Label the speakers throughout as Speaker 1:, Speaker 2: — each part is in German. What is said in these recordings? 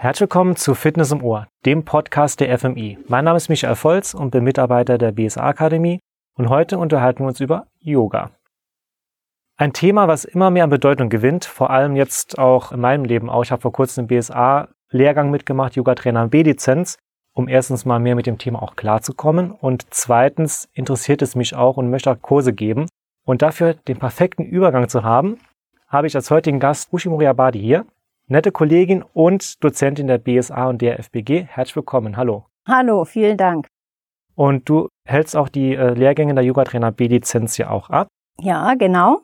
Speaker 1: Herzlich willkommen zu Fitness im Ohr, dem Podcast der FMI. Mein Name ist Michael Volz und bin Mitarbeiter der BSA Akademie und heute unterhalten wir uns über Yoga. Ein Thema, was immer mehr an Bedeutung gewinnt, vor allem jetzt auch in meinem Leben auch. Ich habe vor kurzem einen BSA-Lehrgang mitgemacht, Yoga-Trainer B-Lizenz, um erstens mal mehr mit dem Thema auch klarzukommen und zweitens interessiert es mich auch und möchte auch Kurse geben. Und dafür den perfekten Übergang zu haben, habe ich als heutigen Gast Ushi Moriabadi hier nette Kollegin und Dozentin der BSA und der FBG. Herzlich willkommen. Hallo.
Speaker 2: Hallo, vielen Dank.
Speaker 1: Und du hältst auch die äh, Lehrgänge der Yoga-Trainer B-Lizenz ja auch ab.
Speaker 2: Ja, genau.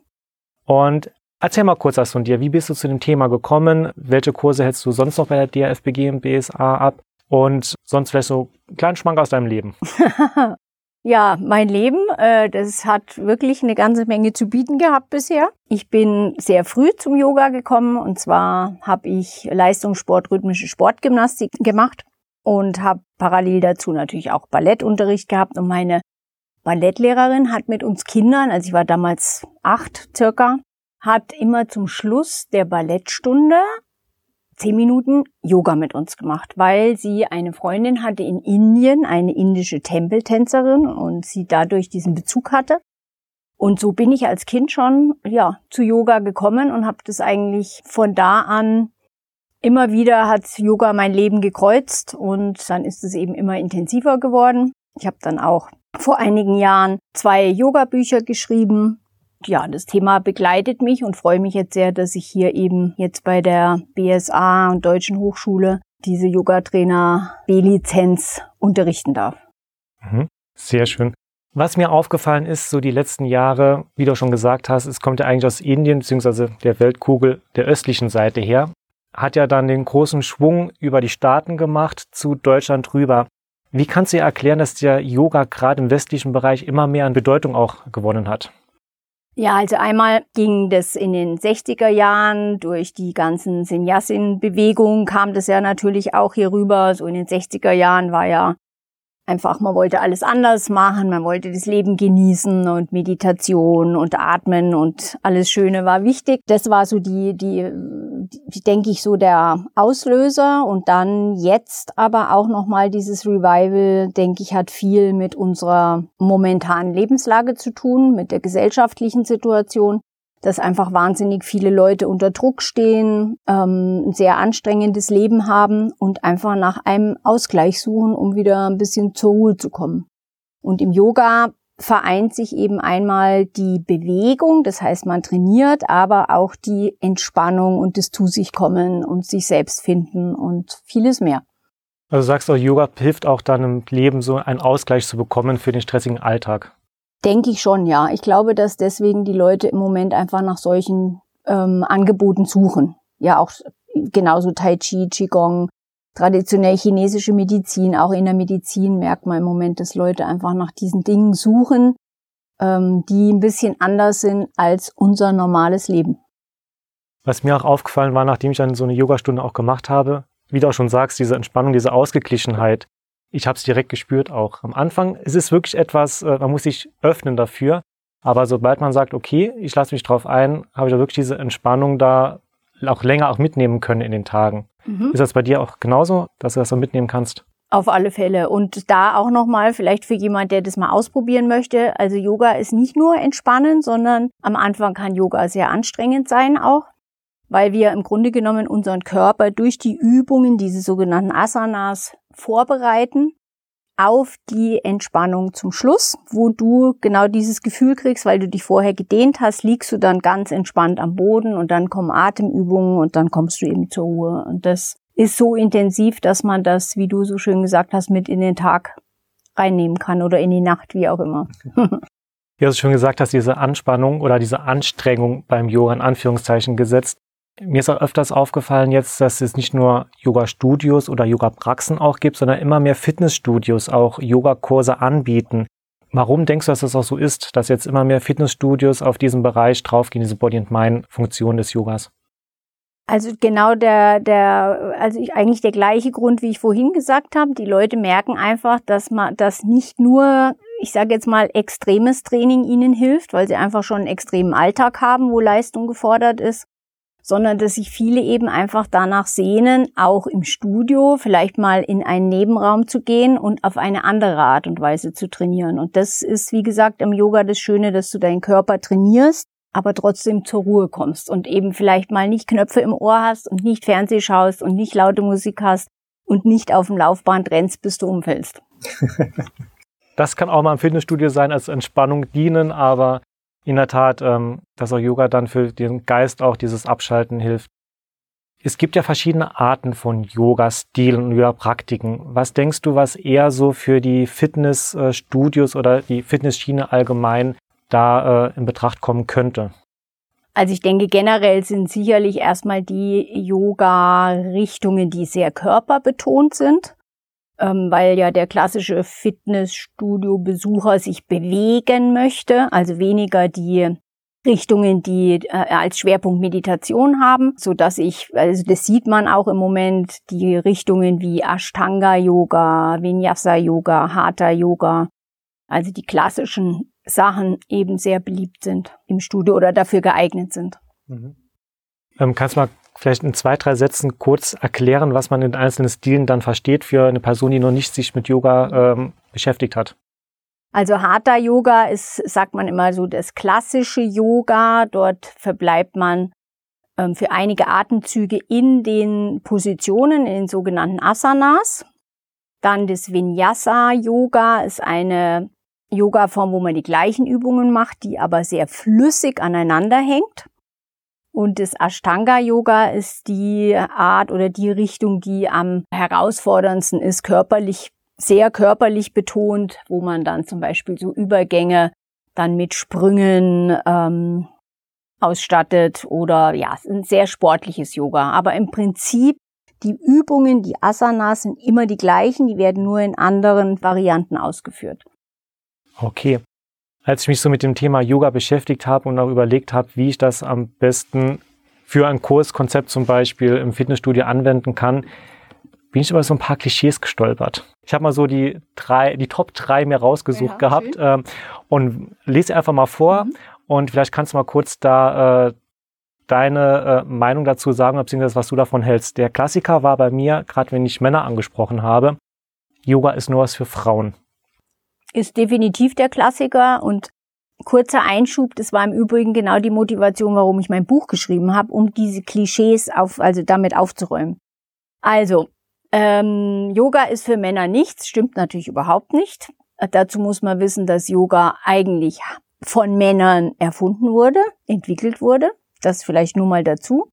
Speaker 1: Und erzähl mal kurz was von dir. Wie bist du zu dem Thema gekommen? Welche Kurse hältst du sonst noch bei der DRFBG und BSA ab? Und sonst vielleicht so einen kleinen Schmank aus deinem Leben.
Speaker 2: Ja, mein Leben, äh, das hat wirklich eine ganze Menge zu bieten gehabt bisher. Ich bin sehr früh zum Yoga gekommen und zwar habe ich Leistungssport, rhythmische Sportgymnastik gemacht und habe parallel dazu natürlich auch Ballettunterricht gehabt und meine Ballettlehrerin hat mit uns Kindern, also ich war damals acht circa, hat immer zum Schluss der Ballettstunde zehn Minuten Yoga mit uns gemacht, weil sie eine Freundin hatte in Indien, eine indische Tempeltänzerin und sie dadurch diesen Bezug hatte. Und so bin ich als Kind schon ja zu Yoga gekommen und habe das eigentlich von da an immer wieder hat Yoga mein Leben gekreuzt und dann ist es eben immer intensiver geworden. Ich habe dann auch vor einigen Jahren zwei Yoga-Bücher geschrieben, ja, das Thema begleitet mich und freue mich jetzt sehr, dass ich hier eben jetzt bei der BSA und Deutschen Hochschule diese Yoga-Trainer B-Lizenz unterrichten darf.
Speaker 1: Mhm. Sehr schön. Was mir aufgefallen ist, so die letzten Jahre, wie du schon gesagt hast, es kommt ja eigentlich aus Indien bzw. der Weltkugel der östlichen Seite her, hat ja dann den großen Schwung über die Staaten gemacht zu Deutschland rüber. Wie kannst du dir erklären, dass der Yoga gerade im westlichen Bereich immer mehr an Bedeutung auch gewonnen hat?
Speaker 2: Ja, also einmal ging das in den 60er Jahren durch die ganzen Sinyasin-Bewegungen kam das ja natürlich auch hier rüber. So in den 60er Jahren war ja einfach, man wollte alles anders machen, man wollte das Leben genießen und Meditation und Atmen und alles Schöne war wichtig. Das war so die, die, die denke ich, so der Auslöser und dann jetzt aber auch nochmal dieses Revival, denke ich, hat viel mit unserer momentanen Lebenslage zu tun, mit der gesellschaftlichen Situation dass einfach wahnsinnig viele Leute unter Druck stehen, ähm, ein sehr anstrengendes Leben haben und einfach nach einem Ausgleich suchen, um wieder ein bisschen zur Ruhe zu kommen. Und im Yoga vereint sich eben einmal die Bewegung, das heißt man trainiert, aber auch die Entspannung und das zu sich kommen und sich selbst finden und vieles mehr.
Speaker 1: Also sagst du, Yoga hilft auch dann im Leben so einen Ausgleich zu bekommen für den stressigen Alltag.
Speaker 2: Denke ich schon, ja. Ich glaube, dass deswegen die Leute im Moment einfach nach solchen ähm, Angeboten suchen. Ja, auch genauso Tai Chi, Qigong, traditionell chinesische Medizin. Auch in der Medizin merkt man im Moment, dass Leute einfach nach diesen Dingen suchen, ähm, die ein bisschen anders sind als unser normales Leben.
Speaker 1: Was mir auch aufgefallen war, nachdem ich dann so eine Yogastunde auch gemacht habe, wie du auch schon sagst, diese Entspannung, diese Ausgeglichenheit, ich habe es direkt gespürt auch. Am Anfang ist es wirklich etwas, äh, man muss sich öffnen dafür. Aber sobald man sagt, okay, ich lasse mich drauf ein, habe ich da wirklich diese Entspannung da auch länger auch mitnehmen können in den Tagen. Mhm. Ist das bei dir auch genauso, dass du das so mitnehmen kannst?
Speaker 2: Auf alle Fälle. Und da auch nochmal, vielleicht für jemand, der das mal ausprobieren möchte. Also Yoga ist nicht nur entspannend, sondern am Anfang kann Yoga sehr anstrengend sein auch, weil wir im Grunde genommen unseren Körper durch die Übungen, diese sogenannten Asanas, vorbereiten auf die Entspannung zum Schluss, wo du genau dieses Gefühl kriegst, weil du dich vorher gedehnt hast, liegst du dann ganz entspannt am Boden und dann kommen Atemübungen und dann kommst du eben zur Ruhe. Und das ist so intensiv, dass man das, wie du so schön gesagt hast, mit in den Tag reinnehmen kann oder in die Nacht, wie auch immer.
Speaker 1: Du schon gesagt hast, diese Anspannung oder diese Anstrengung beim Yoga in Anführungszeichen gesetzt, mir ist auch öfters aufgefallen jetzt, dass es nicht nur Yoga-Studios oder Yoga-Praxen auch gibt, sondern immer mehr Fitnessstudios auch Yogakurse anbieten. Warum denkst du, dass das auch so ist, dass jetzt immer mehr Fitnessstudios auf diesen Bereich draufgehen, diese Body-and-Mind-Funktion des Yogas?
Speaker 2: Also genau der, der, also eigentlich der gleiche Grund, wie ich vorhin gesagt habe. Die Leute merken einfach, dass man, dass nicht nur, ich sage jetzt mal, extremes Training ihnen hilft, weil sie einfach schon einen extremen Alltag haben, wo Leistung gefordert ist, sondern dass sich viele eben einfach danach sehnen, auch im Studio vielleicht mal in einen Nebenraum zu gehen und auf eine andere Art und Weise zu trainieren. Und das ist, wie gesagt, im Yoga das Schöne, dass du deinen Körper trainierst, aber trotzdem zur Ruhe kommst und eben vielleicht mal nicht Knöpfe im Ohr hast und nicht Fernseh schaust und nicht laute Musik hast und nicht auf dem Laufband rennst, bis du umfällst.
Speaker 1: das kann auch mal im Fitnessstudio sein, als Entspannung dienen, aber in der Tat, ähm, dass auch Yoga dann für den Geist auch dieses Abschalten hilft. Es gibt ja verschiedene Arten von Yoga-Stilen und Yoga-Praktiken. Was denkst du, was eher so für die Fitnessstudios oder die Fitnessschiene allgemein da äh, in Betracht kommen könnte?
Speaker 2: Also ich denke, generell sind sicherlich erstmal die Yoga-Richtungen, die sehr körperbetont sind ähm, weil ja der klassische Fitnessstudio-Besucher sich bewegen möchte, also weniger die Richtungen, die äh, als Schwerpunkt Meditation haben, so dass ich, also das sieht man auch im Moment, die Richtungen wie Ashtanga Yoga, Vinyasa Yoga, Hatha Yoga, also die klassischen Sachen eben sehr beliebt sind im Studio oder dafür geeignet sind.
Speaker 1: Mhm. Ähm, kannst du mal vielleicht in zwei, drei Sätzen kurz erklären, was man in einzelnen Stilen dann versteht für eine Person, die noch nicht sich mit Yoga ähm, beschäftigt hat?
Speaker 2: Also Hatha Yoga ist, sagt man immer so, das klassische Yoga. Dort verbleibt man ähm, für einige Atemzüge in den Positionen, in den sogenannten Asanas. Dann das Vinyasa Yoga ist eine Yoga-Form, wo man die gleichen Übungen macht, die aber sehr flüssig aneinander hängt. Und das Ashtanga Yoga ist die Art oder die Richtung, die am herausforderndsten ist, körperlich, sehr körperlich betont, wo man dann zum Beispiel so Übergänge dann mit Sprüngen ähm, ausstattet oder ja, ein sehr sportliches Yoga. Aber im Prinzip die Übungen, die Asanas sind immer die gleichen, die werden nur in anderen Varianten ausgeführt.
Speaker 1: Okay als ich mich so mit dem Thema Yoga beschäftigt habe und auch überlegt habe, wie ich das am besten für ein Kurskonzept zum Beispiel im Fitnessstudio anwenden kann, bin ich über so ein paar Klischees gestolpert. Ich habe mal so die drei, die Top 3 mir rausgesucht ja, gehabt ähm, und lese einfach mal vor mhm. und vielleicht kannst du mal kurz da äh, deine äh, Meinung dazu sagen, beziehungsweise was du davon hältst. Der Klassiker war bei mir, gerade wenn ich Männer angesprochen habe, Yoga ist nur was für Frauen
Speaker 2: ist definitiv der Klassiker und kurzer Einschub, das war im Übrigen genau die Motivation, warum ich mein Buch geschrieben habe, um diese Klischees auf, also damit aufzuräumen. Also, ähm, Yoga ist für Männer nichts, stimmt natürlich überhaupt nicht. Dazu muss man wissen, dass Yoga eigentlich von Männern erfunden wurde, entwickelt wurde. Das vielleicht nur mal dazu.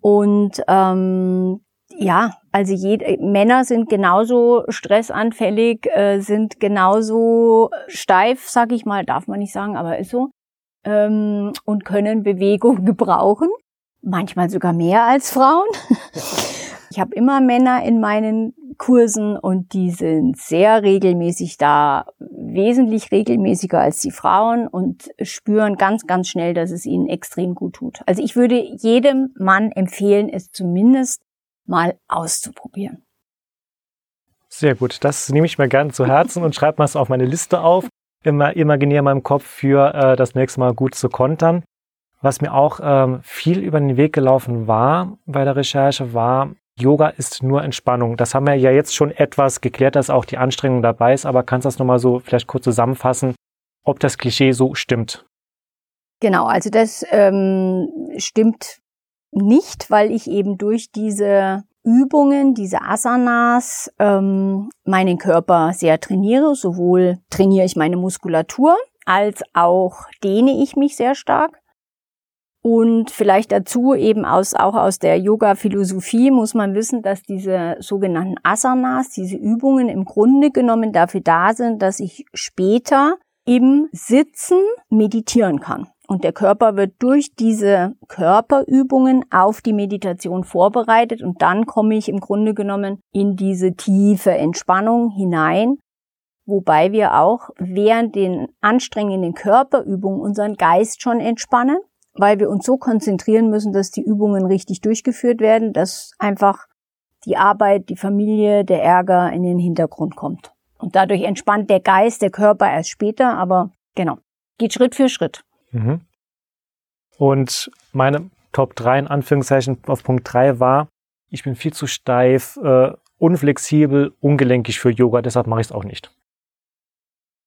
Speaker 2: Und ähm, ja, also jed Männer sind genauso stressanfällig, äh, sind genauso steif, sag ich mal, darf man nicht sagen, aber ist so, ähm, und können Bewegung gebrauchen, manchmal sogar mehr als Frauen. ich habe immer Männer in meinen Kursen und die sind sehr regelmäßig da, wesentlich regelmäßiger als die Frauen und spüren ganz, ganz schnell, dass es ihnen extrem gut tut. Also ich würde jedem Mann empfehlen, es zumindest mal auszuprobieren.
Speaker 1: Sehr gut, das nehme ich mir gerne zu Herzen und schreibe mal es auf meine Liste auf. Immer imaginär in meinem Kopf für äh, das nächste Mal gut zu kontern. Was mir auch ähm, viel über den Weg gelaufen war bei der Recherche, war, Yoga ist nur Entspannung. Das haben wir ja jetzt schon etwas geklärt, dass auch die Anstrengung dabei ist, aber kannst du das nochmal so vielleicht kurz zusammenfassen, ob das Klischee so stimmt?
Speaker 2: Genau, also das ähm, stimmt nicht, weil ich eben durch diese Übungen, diese Asanas, ähm, meinen Körper sehr trainiere. Sowohl trainiere ich meine Muskulatur, als auch dehne ich mich sehr stark. Und vielleicht dazu eben aus, auch aus der Yoga-Philosophie muss man wissen, dass diese sogenannten Asanas, diese Übungen im Grunde genommen dafür da sind, dass ich später im Sitzen meditieren kann. Und der Körper wird durch diese Körperübungen auf die Meditation vorbereitet und dann komme ich im Grunde genommen in diese tiefe Entspannung hinein, wobei wir auch während den anstrengenden Körperübungen unseren Geist schon entspannen, weil wir uns so konzentrieren müssen, dass die Übungen richtig durchgeführt werden, dass einfach die Arbeit, die Familie, der Ärger in den Hintergrund kommt. Und dadurch entspannt der Geist, der Körper erst später, aber genau, geht Schritt für Schritt. Mhm.
Speaker 1: Und meine Top 3 in Anführungszeichen auf Punkt 3 war, ich bin viel zu steif, äh, unflexibel, ungelenkig für Yoga, deshalb mache ich es auch nicht.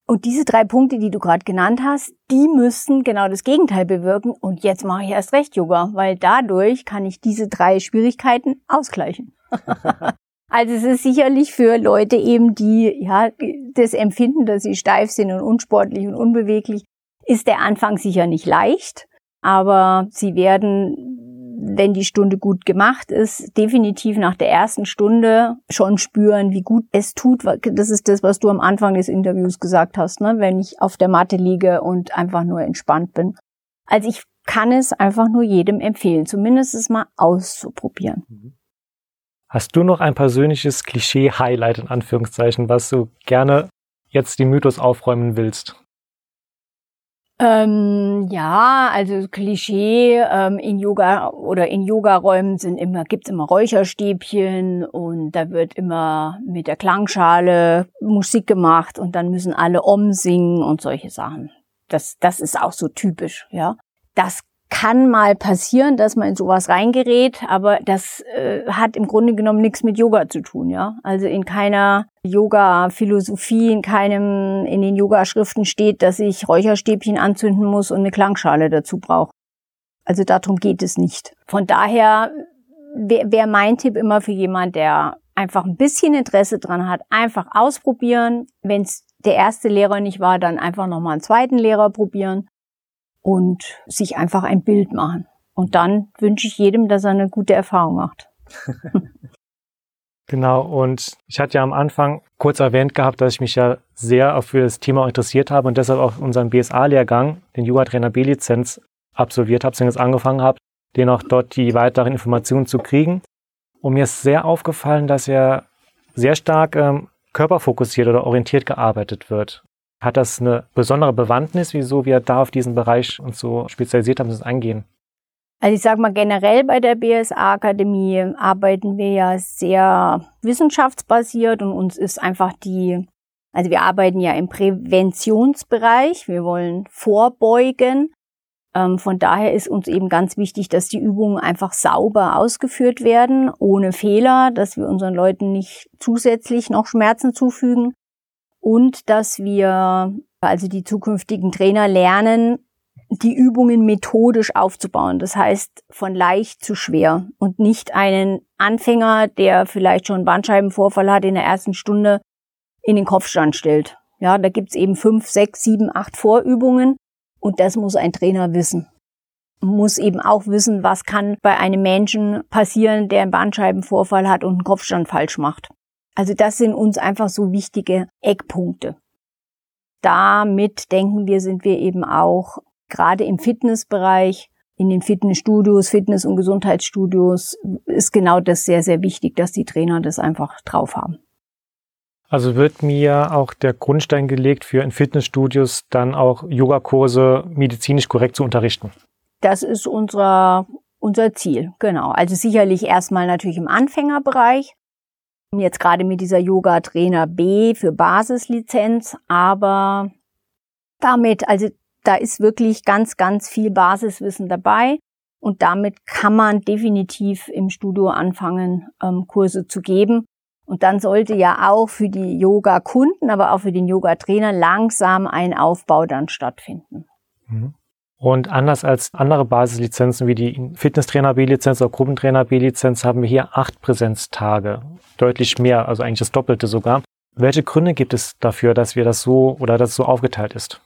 Speaker 2: Und diese drei Punkte, die du gerade genannt hast, die müssten genau das Gegenteil bewirken. Und jetzt mache ich erst recht Yoga, weil dadurch kann ich diese drei Schwierigkeiten ausgleichen. also es ist sicherlich für Leute eben, die ja das empfinden, dass sie steif sind und unsportlich und unbeweglich, ist der Anfang sicher nicht leicht. Aber sie werden wenn die Stunde gut gemacht ist, definitiv nach der ersten Stunde schon spüren, wie gut es tut. Das ist das, was du am Anfang des Interviews gesagt hast, ne? wenn ich auf der Matte liege und einfach nur entspannt bin. Also ich kann es einfach nur jedem empfehlen, zumindest es mal auszuprobieren. Mhm.
Speaker 1: Hast du noch ein persönliches Klischee-Highlight in Anführungszeichen, was du gerne jetzt den Mythos aufräumen willst?
Speaker 2: Ähm, ja, also Klischee ähm, in Yoga oder in Yogaräumen sind immer gibt's immer Räucherstäbchen und da wird immer mit der Klangschale Musik gemacht und dann müssen alle Om singen und solche Sachen. Das das ist auch so typisch, ja. Das kann mal passieren, dass man in sowas reingerät, aber das äh, hat im Grunde genommen nichts mit Yoga zu tun, ja. Also in keiner Yoga-Philosophie, in keinem, in den Yoga-Schriften steht, dass ich Räucherstäbchen anzünden muss und eine Klangschale dazu brauche. Also darum geht es nicht. Von daher wäre wär mein Tipp immer für jemand, der einfach ein bisschen Interesse dran hat, einfach ausprobieren. Wenn es der erste Lehrer nicht war, dann einfach nochmal einen zweiten Lehrer probieren und sich einfach ein Bild machen. Und dann wünsche ich jedem, dass er eine gute Erfahrung macht.
Speaker 1: genau, und ich hatte ja am Anfang kurz erwähnt gehabt, dass ich mich ja sehr für das Thema interessiert habe und deshalb auch unseren BSA-Lehrgang, den Yoga-Trainer B-Lizenz, absolviert habe, jetzt angefangen habe, den auch dort die weiteren Informationen zu kriegen. Und mir ist sehr aufgefallen, dass er sehr stark ähm, körperfokussiert oder orientiert gearbeitet wird. Hat das eine besondere Bewandtnis, wieso wir da auf diesen Bereich uns so spezialisiert haben, das eingehen?
Speaker 2: Also ich sage mal generell bei der BSA Akademie arbeiten wir ja sehr wissenschaftsbasiert und uns ist einfach die, also wir arbeiten ja im Präventionsbereich, wir wollen vorbeugen. Ähm, von daher ist uns eben ganz wichtig, dass die Übungen einfach sauber ausgeführt werden, ohne Fehler, dass wir unseren Leuten nicht zusätzlich noch Schmerzen zufügen und dass wir, also die zukünftigen Trainer lernen, die Übungen methodisch aufzubauen. Das heißt, von leicht zu schwer und nicht einen Anfänger, der vielleicht schon einen Bandscheibenvorfall hat, in der ersten Stunde in den Kopfstand stellt. Ja, da gibt's eben fünf, sechs, sieben, acht Vorübungen und das muss ein Trainer wissen. Muss eben auch wissen, was kann bei einem Menschen passieren, der einen Bandscheibenvorfall hat und einen Kopfstand falsch macht. Also das sind uns einfach so wichtige Eckpunkte. Damit denken wir, sind wir eben auch gerade im Fitnessbereich, in den Fitnessstudios, Fitness- und Gesundheitsstudios ist genau das sehr, sehr wichtig, dass die Trainer das einfach drauf haben.
Speaker 1: Also wird mir auch der Grundstein gelegt, für in Fitnessstudios dann auch Yogakurse medizinisch korrekt zu unterrichten.
Speaker 2: Das ist unser, unser Ziel, genau. Also sicherlich erstmal natürlich im Anfängerbereich, Jetzt gerade mit dieser Yoga Trainer B für Basislizenz, aber damit, also da ist wirklich ganz, ganz viel Basiswissen dabei und damit kann man definitiv im Studio anfangen, ähm, Kurse zu geben. Und dann sollte ja auch für die Yoga-Kunden, aber auch für den Yoga-Trainer langsam ein Aufbau dann stattfinden.
Speaker 1: Mhm. Und anders als andere Basislizenzen wie die Fitnesstrainer B-Lizenz oder Gruppentrainer B-Lizenz haben wir hier acht Präsenztage. Deutlich mehr, also eigentlich das Doppelte sogar. Welche Gründe gibt es dafür, dass wir das so oder dass es so aufgeteilt ist?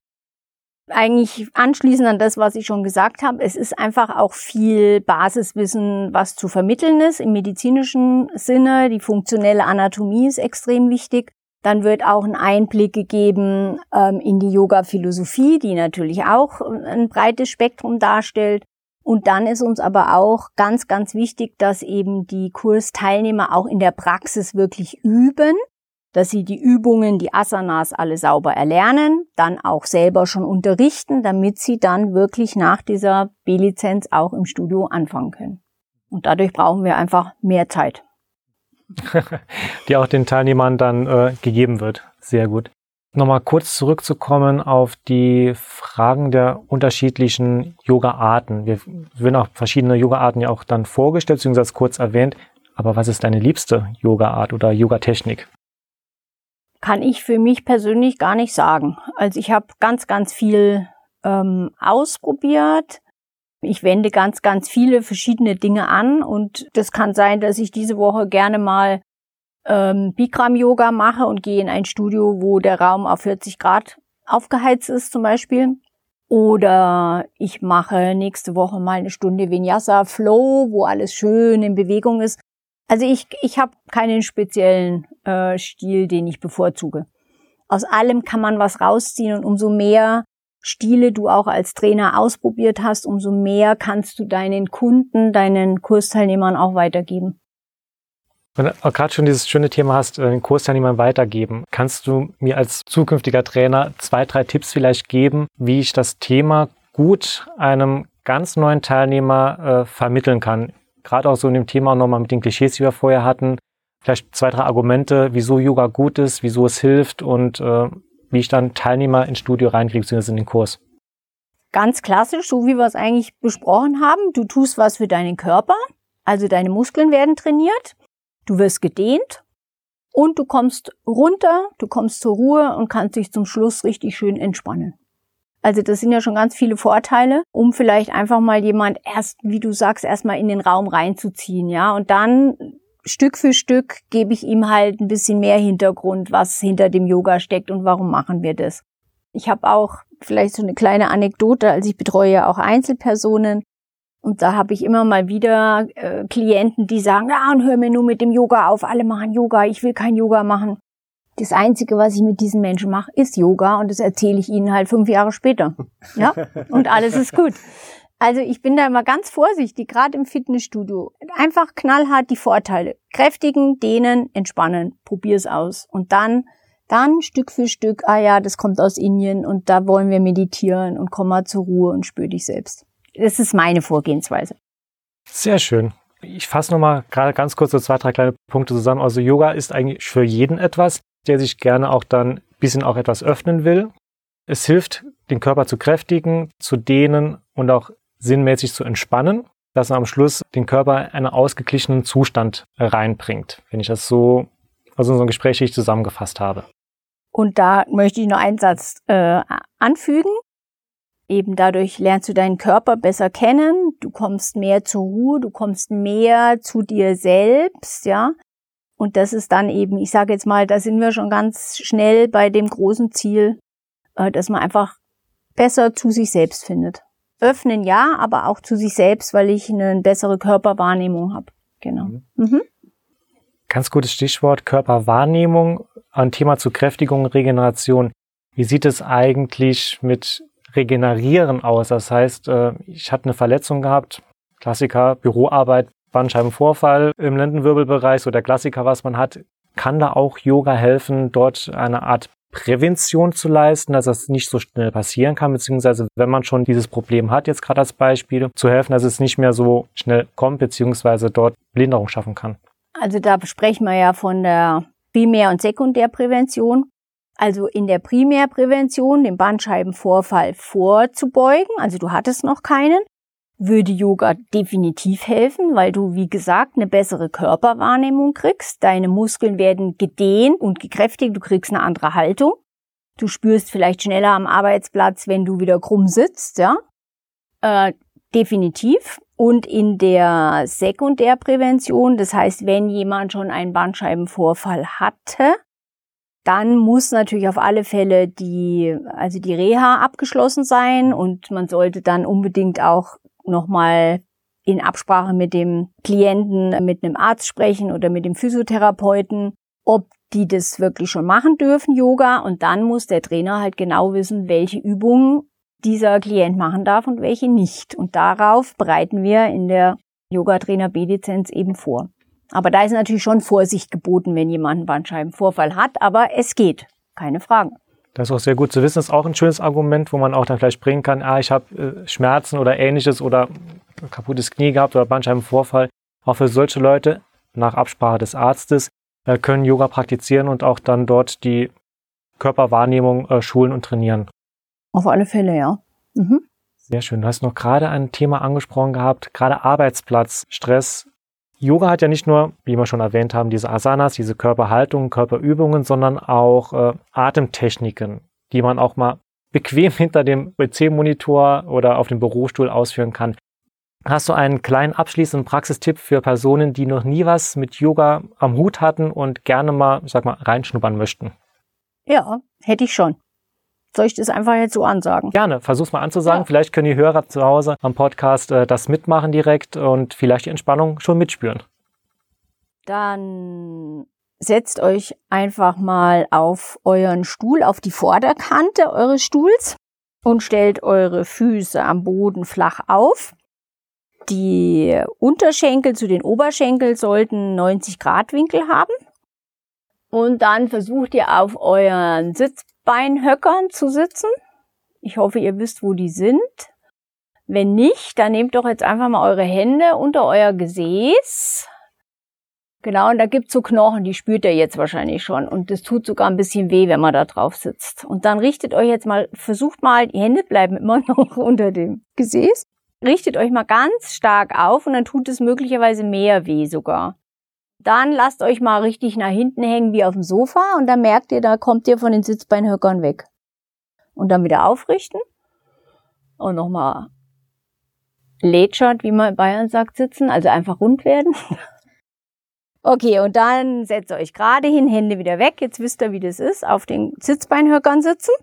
Speaker 2: Eigentlich anschließend an das, was ich schon gesagt habe, es ist einfach auch viel Basiswissen, was zu vermitteln ist im medizinischen Sinne. Die funktionelle Anatomie ist extrem wichtig. Dann wird auch ein Einblick gegeben ähm, in die Yoga-Philosophie, die natürlich auch äh, ein breites Spektrum darstellt. Und dann ist uns aber auch ganz, ganz wichtig, dass eben die Kursteilnehmer auch in der Praxis wirklich üben, dass sie die Übungen, die Asanas alle sauber erlernen, dann auch selber schon unterrichten, damit sie dann wirklich nach dieser B-Lizenz auch im Studio anfangen können. Und dadurch brauchen wir einfach mehr Zeit.
Speaker 1: die auch den Teilnehmern dann äh, gegeben wird. Sehr gut. Nochmal kurz zurückzukommen auf die Fragen der unterschiedlichen Yoga-Arten. Wir werden auch verschiedene Yoga-Arten ja auch dann vorgestellt, beziehungsweise kurz erwähnt. Aber was ist deine liebste Yoga-Art oder Yoga-Technik?
Speaker 2: Kann ich für mich persönlich gar nicht sagen. Also ich habe ganz, ganz viel ähm, ausprobiert. Ich wende ganz, ganz viele verschiedene Dinge an und das kann sein, dass ich diese Woche gerne mal ähm, Bikram-Yoga mache und gehe in ein Studio, wo der Raum auf 40 Grad aufgeheizt ist zum Beispiel. Oder ich mache nächste Woche mal eine Stunde Vinyasa Flow, wo alles schön in Bewegung ist. Also ich, ich habe keinen speziellen äh, Stil, den ich bevorzuge. Aus allem kann man was rausziehen und umso mehr Stile du auch als Trainer ausprobiert hast, umso mehr kannst du deinen Kunden, deinen Kursteilnehmern auch weitergeben.
Speaker 1: Wenn du gerade schon dieses schöne Thema hast, äh, den Kursteilnehmern weitergeben, kannst du mir als zukünftiger Trainer zwei, drei Tipps vielleicht geben, wie ich das Thema gut einem ganz neuen Teilnehmer äh, vermitteln kann? Gerade auch so in dem Thema nochmal mit den Klischees, die wir vorher hatten. Vielleicht zwei, drei Argumente, wieso Yoga gut ist, wieso es hilft und äh, wie ich dann Teilnehmer ins Studio reinkriege, beziehungsweise in den Kurs.
Speaker 2: Ganz klassisch, so wie wir es eigentlich besprochen haben. Du tust was für deinen Körper, also deine Muskeln werden trainiert. Du wirst gedehnt und du kommst runter, du kommst zur Ruhe und kannst dich zum Schluss richtig schön entspannen. Also das sind ja schon ganz viele Vorteile, um vielleicht einfach mal jemand erst, wie du sagst, erstmal in den Raum reinzuziehen, ja, und dann Stück für Stück gebe ich ihm halt ein bisschen mehr Hintergrund, was hinter dem Yoga steckt und warum machen wir das. Ich habe auch vielleicht so eine kleine Anekdote, als ich betreue ja auch Einzelpersonen und da habe ich immer mal wieder äh, Klienten, die sagen, ja, und hör mir nur mit dem Yoga auf, alle machen Yoga, ich will kein Yoga machen. Das Einzige, was ich mit diesen Menschen mache, ist Yoga und das erzähle ich ihnen halt fünf Jahre später. Ja, und alles ist gut. Also ich bin da immer ganz vorsichtig, gerade im Fitnessstudio. Einfach knallhart die Vorteile. Kräftigen, dehnen, entspannen. Probier's aus. Und dann, dann Stück für Stück, ah ja, das kommt aus Indien und da wollen wir meditieren und komm mal zur Ruhe und spür dich selbst. Das ist meine Vorgehensweise.
Speaker 1: Sehr schön. Ich fasse nochmal gerade ganz kurz so zwei, drei kleine Punkte zusammen. Also Yoga ist eigentlich für jeden etwas, der sich gerne auch dann ein bisschen auch etwas öffnen will. Es hilft, den Körper zu kräftigen, zu dehnen und auch sinnmäßig zu entspannen, dass man am Schluss den Körper in einen ausgeglichenen Zustand reinbringt, wenn ich das so aus unserem Gespräch ich zusammengefasst habe.
Speaker 2: Und da möchte ich noch einen Satz äh, anfügen. Eben dadurch lernst du deinen Körper besser kennen, du kommst mehr zur Ruhe, du kommst mehr zu dir selbst, ja. Und das ist dann eben, ich sage jetzt mal, da sind wir schon ganz schnell bei dem großen Ziel, äh, dass man einfach besser zu sich selbst findet. Öffnen ja, aber auch zu sich selbst, weil ich eine bessere Körperwahrnehmung habe. Genau. Mhm. Mhm.
Speaker 1: Ganz gutes Stichwort Körperwahrnehmung. Ein Thema zu Kräftigung, Regeneration. Wie sieht es eigentlich mit Regenerieren aus. Das heißt, äh, ich hatte eine Verletzung gehabt, Klassiker, Büroarbeit, Bandscheibenvorfall im Lendenwirbelbereich, so der Klassiker, was man hat. Kann da auch Yoga helfen, dort eine Art Prävention zu leisten, dass das nicht so schnell passieren kann, beziehungsweise wenn man schon dieses Problem hat, jetzt gerade als Beispiel, zu helfen, dass es nicht mehr so schnell kommt, beziehungsweise dort Linderung schaffen kann.
Speaker 2: Also da sprechen wir ja von der Primär- und Sekundärprävention. Also in der Primärprävention, den Bandscheibenvorfall vorzubeugen, also du hattest noch keinen, würde Yoga definitiv helfen, weil du, wie gesagt, eine bessere Körperwahrnehmung kriegst. Deine Muskeln werden gedehnt und gekräftigt, du kriegst eine andere Haltung. Du spürst vielleicht schneller am Arbeitsplatz, wenn du wieder krumm sitzt, ja. Äh, definitiv. Und in der Sekundärprävention, das heißt, wenn jemand schon einen Bandscheibenvorfall hatte, dann muss natürlich auf alle Fälle die, also die Reha abgeschlossen sein und man sollte dann unbedingt auch nochmal in Absprache mit dem Klienten, mit einem Arzt sprechen oder mit dem Physiotherapeuten, ob die das wirklich schon machen dürfen, Yoga. Und dann muss der Trainer halt genau wissen, welche Übungen dieser Klient machen darf und welche nicht. Und darauf bereiten wir in der Yoga-Trainer B-Lizenz eben vor. Aber da ist natürlich schon Vorsicht geboten, wenn jemand einen Bandscheibenvorfall hat, aber es geht, keine Frage.
Speaker 1: Das ist auch sehr gut zu wissen. Das ist auch ein schönes Argument, wo man auch dann vielleicht bringen kann, ah, ich habe äh, Schmerzen oder ähnliches oder kaputtes Knie gehabt oder Bandscheibenvorfall. Auch für solche Leute, nach Absprache des Arztes, äh, können Yoga praktizieren und auch dann dort die Körperwahrnehmung äh, schulen und trainieren.
Speaker 2: Auf alle Fälle, ja. Mhm.
Speaker 1: Sehr schön. Du hast noch gerade ein Thema angesprochen gehabt, gerade Arbeitsplatz, Stress. Yoga hat ja nicht nur, wie wir schon erwähnt haben, diese Asanas, diese Körperhaltung, Körperübungen, sondern auch äh, Atemtechniken, die man auch mal bequem hinter dem PC-Monitor oder auf dem Bürostuhl ausführen kann. Hast du einen kleinen abschließenden Praxistipp für Personen, die noch nie was mit Yoga am Hut hatten und gerne mal, sag mal, reinschnuppern möchten?
Speaker 2: Ja, hätte ich schon. Soll ich das einfach jetzt so ansagen?
Speaker 1: Gerne, versuch's mal anzusagen. Ja. Vielleicht können die Hörer zu Hause am Podcast äh, das mitmachen direkt und vielleicht die Entspannung schon mitspüren.
Speaker 2: Dann setzt euch einfach mal auf euren Stuhl, auf die Vorderkante eures Stuhls und stellt eure Füße am Boden flach auf. Die Unterschenkel zu den Oberschenkeln sollten 90 Grad Winkel haben. Und dann versucht ihr auf euren Sitzbeinhöckern zu sitzen. Ich hoffe, ihr wisst, wo die sind. Wenn nicht, dann nehmt doch jetzt einfach mal eure Hände unter euer Gesäß. Genau, und da gibt's so Knochen, die spürt ihr jetzt wahrscheinlich schon. Und das tut sogar ein bisschen weh, wenn man da drauf sitzt. Und dann richtet euch jetzt mal, versucht mal, die Hände bleiben immer noch unter dem Gesäß richtet euch mal ganz stark auf und dann tut es möglicherweise mehr weh sogar. Dann lasst euch mal richtig nach hinten hängen wie auf dem Sofa und dann merkt ihr, da kommt ihr von den Sitzbeinhöckern weg. Und dann wieder aufrichten und nochmal lätschert, wie man in Bayern sagt, sitzen, also einfach rund werden. Okay, und dann setzt euch gerade hin, Hände wieder weg. Jetzt wisst ihr, wie das ist, auf den Sitzbeinhöckern sitzen.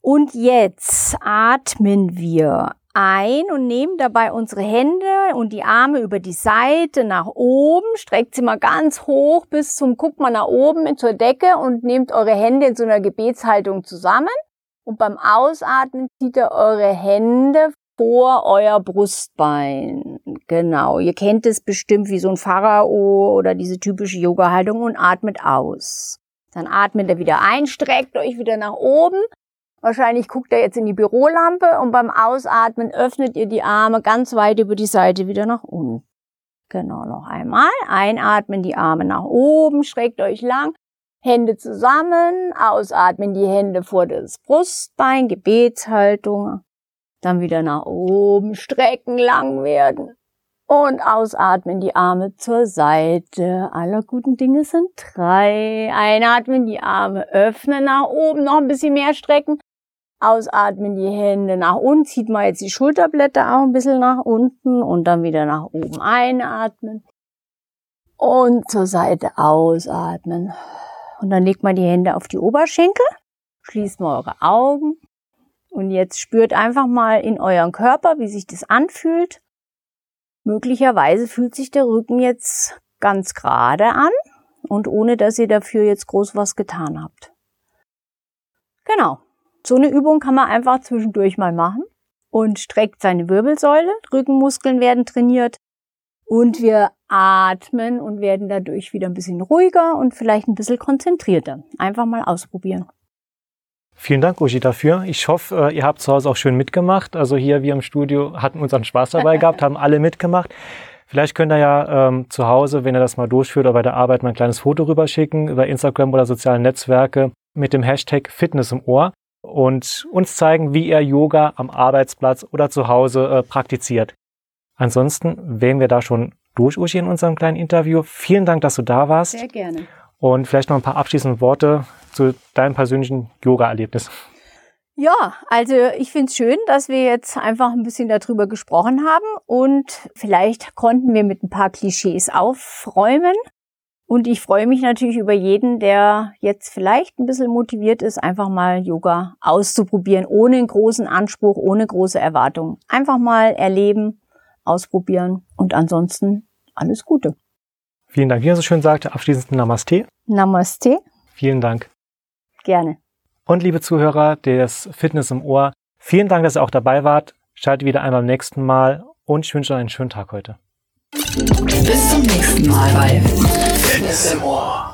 Speaker 2: Und jetzt atmen wir ein und nehmen dabei unsere Hände und die Arme über die Seite nach oben, streckt sie mal ganz hoch bis zum, guckt mal nach oben zur Decke und nehmt eure Hände in so einer Gebetshaltung zusammen. Und beim Ausatmen zieht ihr eure Hände vor euer Brustbein. Genau. Ihr kennt es bestimmt wie so ein Pharao oder diese typische Yoga-Haltung und atmet aus. Dann atmet ihr wieder ein, streckt euch wieder nach oben Wahrscheinlich guckt er jetzt in die Bürolampe und beim Ausatmen öffnet ihr die Arme ganz weit über die Seite wieder nach unten. Genau, noch einmal. Einatmen, die Arme nach oben, schrägt euch lang, Hände zusammen, ausatmen, die Hände vor das Brustbein, Gebetshaltung. Dann wieder nach oben, strecken, lang werden. Und ausatmen, die Arme zur Seite. Aller guten Dinge sind drei. Einatmen, die Arme öffnen, nach oben, noch ein bisschen mehr strecken. Ausatmen, die Hände nach unten, zieht mal jetzt die Schulterblätter auch ein bisschen nach unten und dann wieder nach oben einatmen. Und zur Seite ausatmen. Und dann legt mal die Hände auf die Oberschenkel, schließt mal eure Augen und jetzt spürt einfach mal in euren Körper, wie sich das anfühlt. Möglicherweise fühlt sich der Rücken jetzt ganz gerade an und ohne dass ihr dafür jetzt groß was getan habt. Genau. So eine Übung kann man einfach zwischendurch mal machen und streckt seine Wirbelsäule, Rückenmuskeln werden trainiert und wir atmen und werden dadurch wieder ein bisschen ruhiger und vielleicht ein bisschen konzentrierter. Einfach mal ausprobieren.
Speaker 1: Vielen Dank, Uschi, dafür. Ich hoffe, äh, ihr habt zu Hause auch schön mitgemacht. Also hier, wir im Studio, hatten unseren Spaß dabei gehabt, haben alle mitgemacht. Vielleicht könnt ihr ja ähm, zu Hause, wenn ihr das mal durchführt oder bei der Arbeit mal ein kleines Foto rüberschicken über Instagram oder soziale Netzwerke mit dem Hashtag Fitness im Ohr und uns zeigen, wie er Yoga am Arbeitsplatz oder zu Hause äh, praktiziert. Ansonsten wären wir da schon durch, Uschi, in unserem kleinen Interview. Vielen Dank, dass du da warst.
Speaker 2: Sehr gerne.
Speaker 1: Und vielleicht noch ein paar abschließende Worte zu deinem persönlichen Yoga-Erlebnis.
Speaker 2: Ja, also ich finde es schön, dass wir jetzt einfach ein bisschen darüber gesprochen haben und vielleicht konnten wir mit ein paar Klischees aufräumen und ich freue mich natürlich über jeden, der jetzt vielleicht ein bisschen motiviert ist, einfach mal Yoga auszuprobieren, ohne einen großen Anspruch, ohne große Erwartungen. Einfach mal erleben, ausprobieren und ansonsten alles Gute.
Speaker 1: Vielen Dank. Wie er so schön sagte, abschließend Namaste.
Speaker 2: Namaste.
Speaker 1: Vielen Dank.
Speaker 2: Gerne.
Speaker 1: Und liebe Zuhörer des Fitness im Ohr, vielen Dank, dass ihr auch dabei wart. Schaltet wieder einmal beim nächsten Mal und ich wünsche euch einen schönen Tag heute.
Speaker 3: Bis zum nächsten Mal bei Fitness im Ohr.